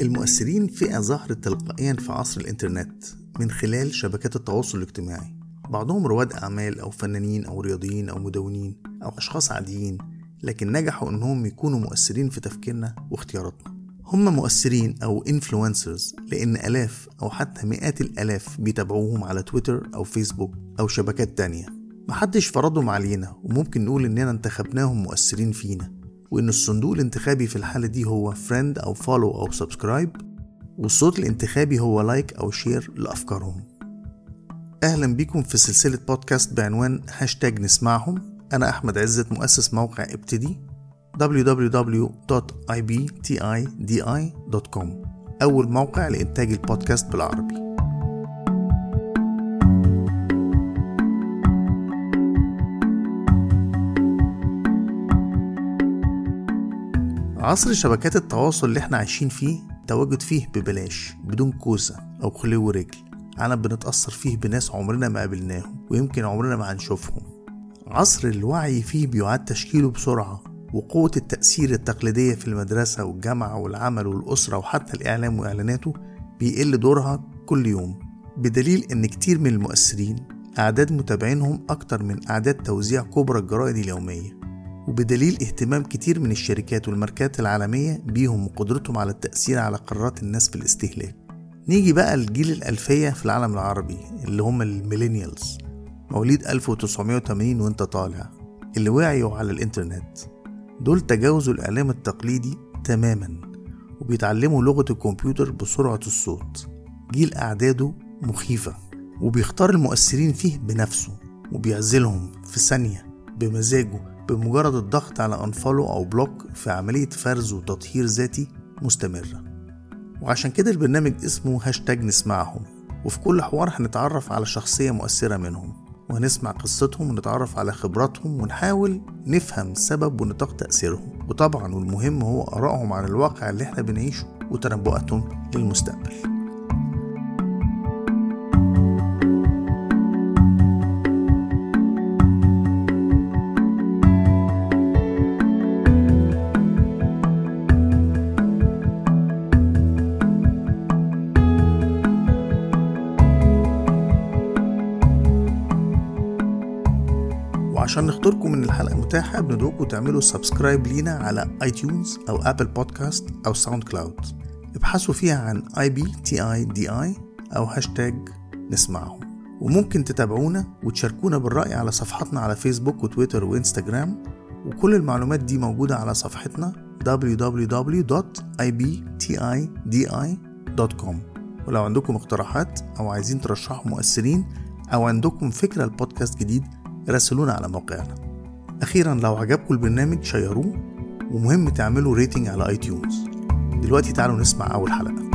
المؤثرين فئة ظهرت تلقائيا في عصر الإنترنت من خلال شبكات التواصل الاجتماعي. بعضهم رواد أعمال أو فنانين أو رياضيين أو مدونين أو أشخاص عاديين لكن نجحوا إنهم يكونوا مؤثرين في تفكيرنا واختياراتنا. هم مؤثرين أو influencers لأن آلاف أو حتى مئات الآلاف بيتابعوهم على تويتر أو فيسبوك أو شبكات تانية. محدش فرضهم علينا وممكن نقول إننا انتخبناهم مؤثرين فينا. وإن الصندوق الانتخابي في الحالة دي هو friend أو follow أو subscribe والصوت الانتخابي هو like أو share لأفكارهم. أهلا بيكم في سلسلة بودكاست بعنوان هاشتاج نسمعهم. أنا أحمد عزت مؤسس موقع إبتدي www.ibtidi.com أول موقع لإنتاج البودكاست بالعربي. عصر شبكات التواصل اللي إحنا عايشين فيه تواجد فيه ببلاش بدون كوسة أو خلو رجل عالم بنتأثر فيه بناس عمرنا ما قابلناهم ويمكن عمرنا ما هنشوفهم. عصر الوعي فيه بيعاد تشكيله بسرعة وقوة التأثير التقليدية في المدرسة والجامعة والعمل والأسرة وحتى الإعلام وإعلاناته بيقل دورها كل يوم. بدليل إن كتير من المؤثرين أعداد متابعينهم أكتر من أعداد توزيع كبرى الجرائد اليومية. وبدليل اهتمام كتير من الشركات والماركات العالمية بيهم وقدرتهم على التأثير على قرارات الناس في الاستهلاك. نيجي بقى لجيل الألفية في العالم العربي اللي هم ال millennials. مواليد 1980 وانت طالع. اللي وعيوا على الإنترنت. دول تجاوزوا الإعلام التقليدي تماما وبيتعلموا لغة الكمبيوتر بسرعة الصوت. جيل أعداده مخيفة وبيختار المؤثرين فيه بنفسه وبيعزلهم في ثانية بمزاجه بمجرد الضغط على unfollow أو block في عملية فرز وتطهير ذاتي مستمرة. وعشان كده البرنامج اسمه هاشتاج نسمعهم. وفي كل حوار هنتعرف على شخصية مؤثرة منهم. وهنسمع قصتهم ونتعرف على خبراتهم ونحاول نفهم سبب ونطاق تأثيرهم. وطبعا والمهم هو آرائهم عن الواقع اللي إحنا بنعيشه وتنبؤاتهم للمستقبل. وعشان نخطركم إن الحلقة متاحة بندعوكم تعملوا subscribe لينا على iTunes أو Apple Podcast أو SoundCloud ابحثوا فيها عن I B T I D I أو هاشتاج نسمعهم. وممكن تتابعونا وتشاركونا بالرأي على صفحاتنا على فيسبوك وتويتر وإنستجرام. وكل المعلومات دي موجودة على صفحتنا www.ibtidi.com ولو عندكم اقتراحات أو عايزين ترشحوا مؤثرين أو عندكم فكرة لبودكاست جديد راسلونا على موقعنا. أخيرا لو عجبكم البرنامج شيروه ومهم تعملوا rating على iTunes دلوقتي تعالوا نسمع أول حلقة.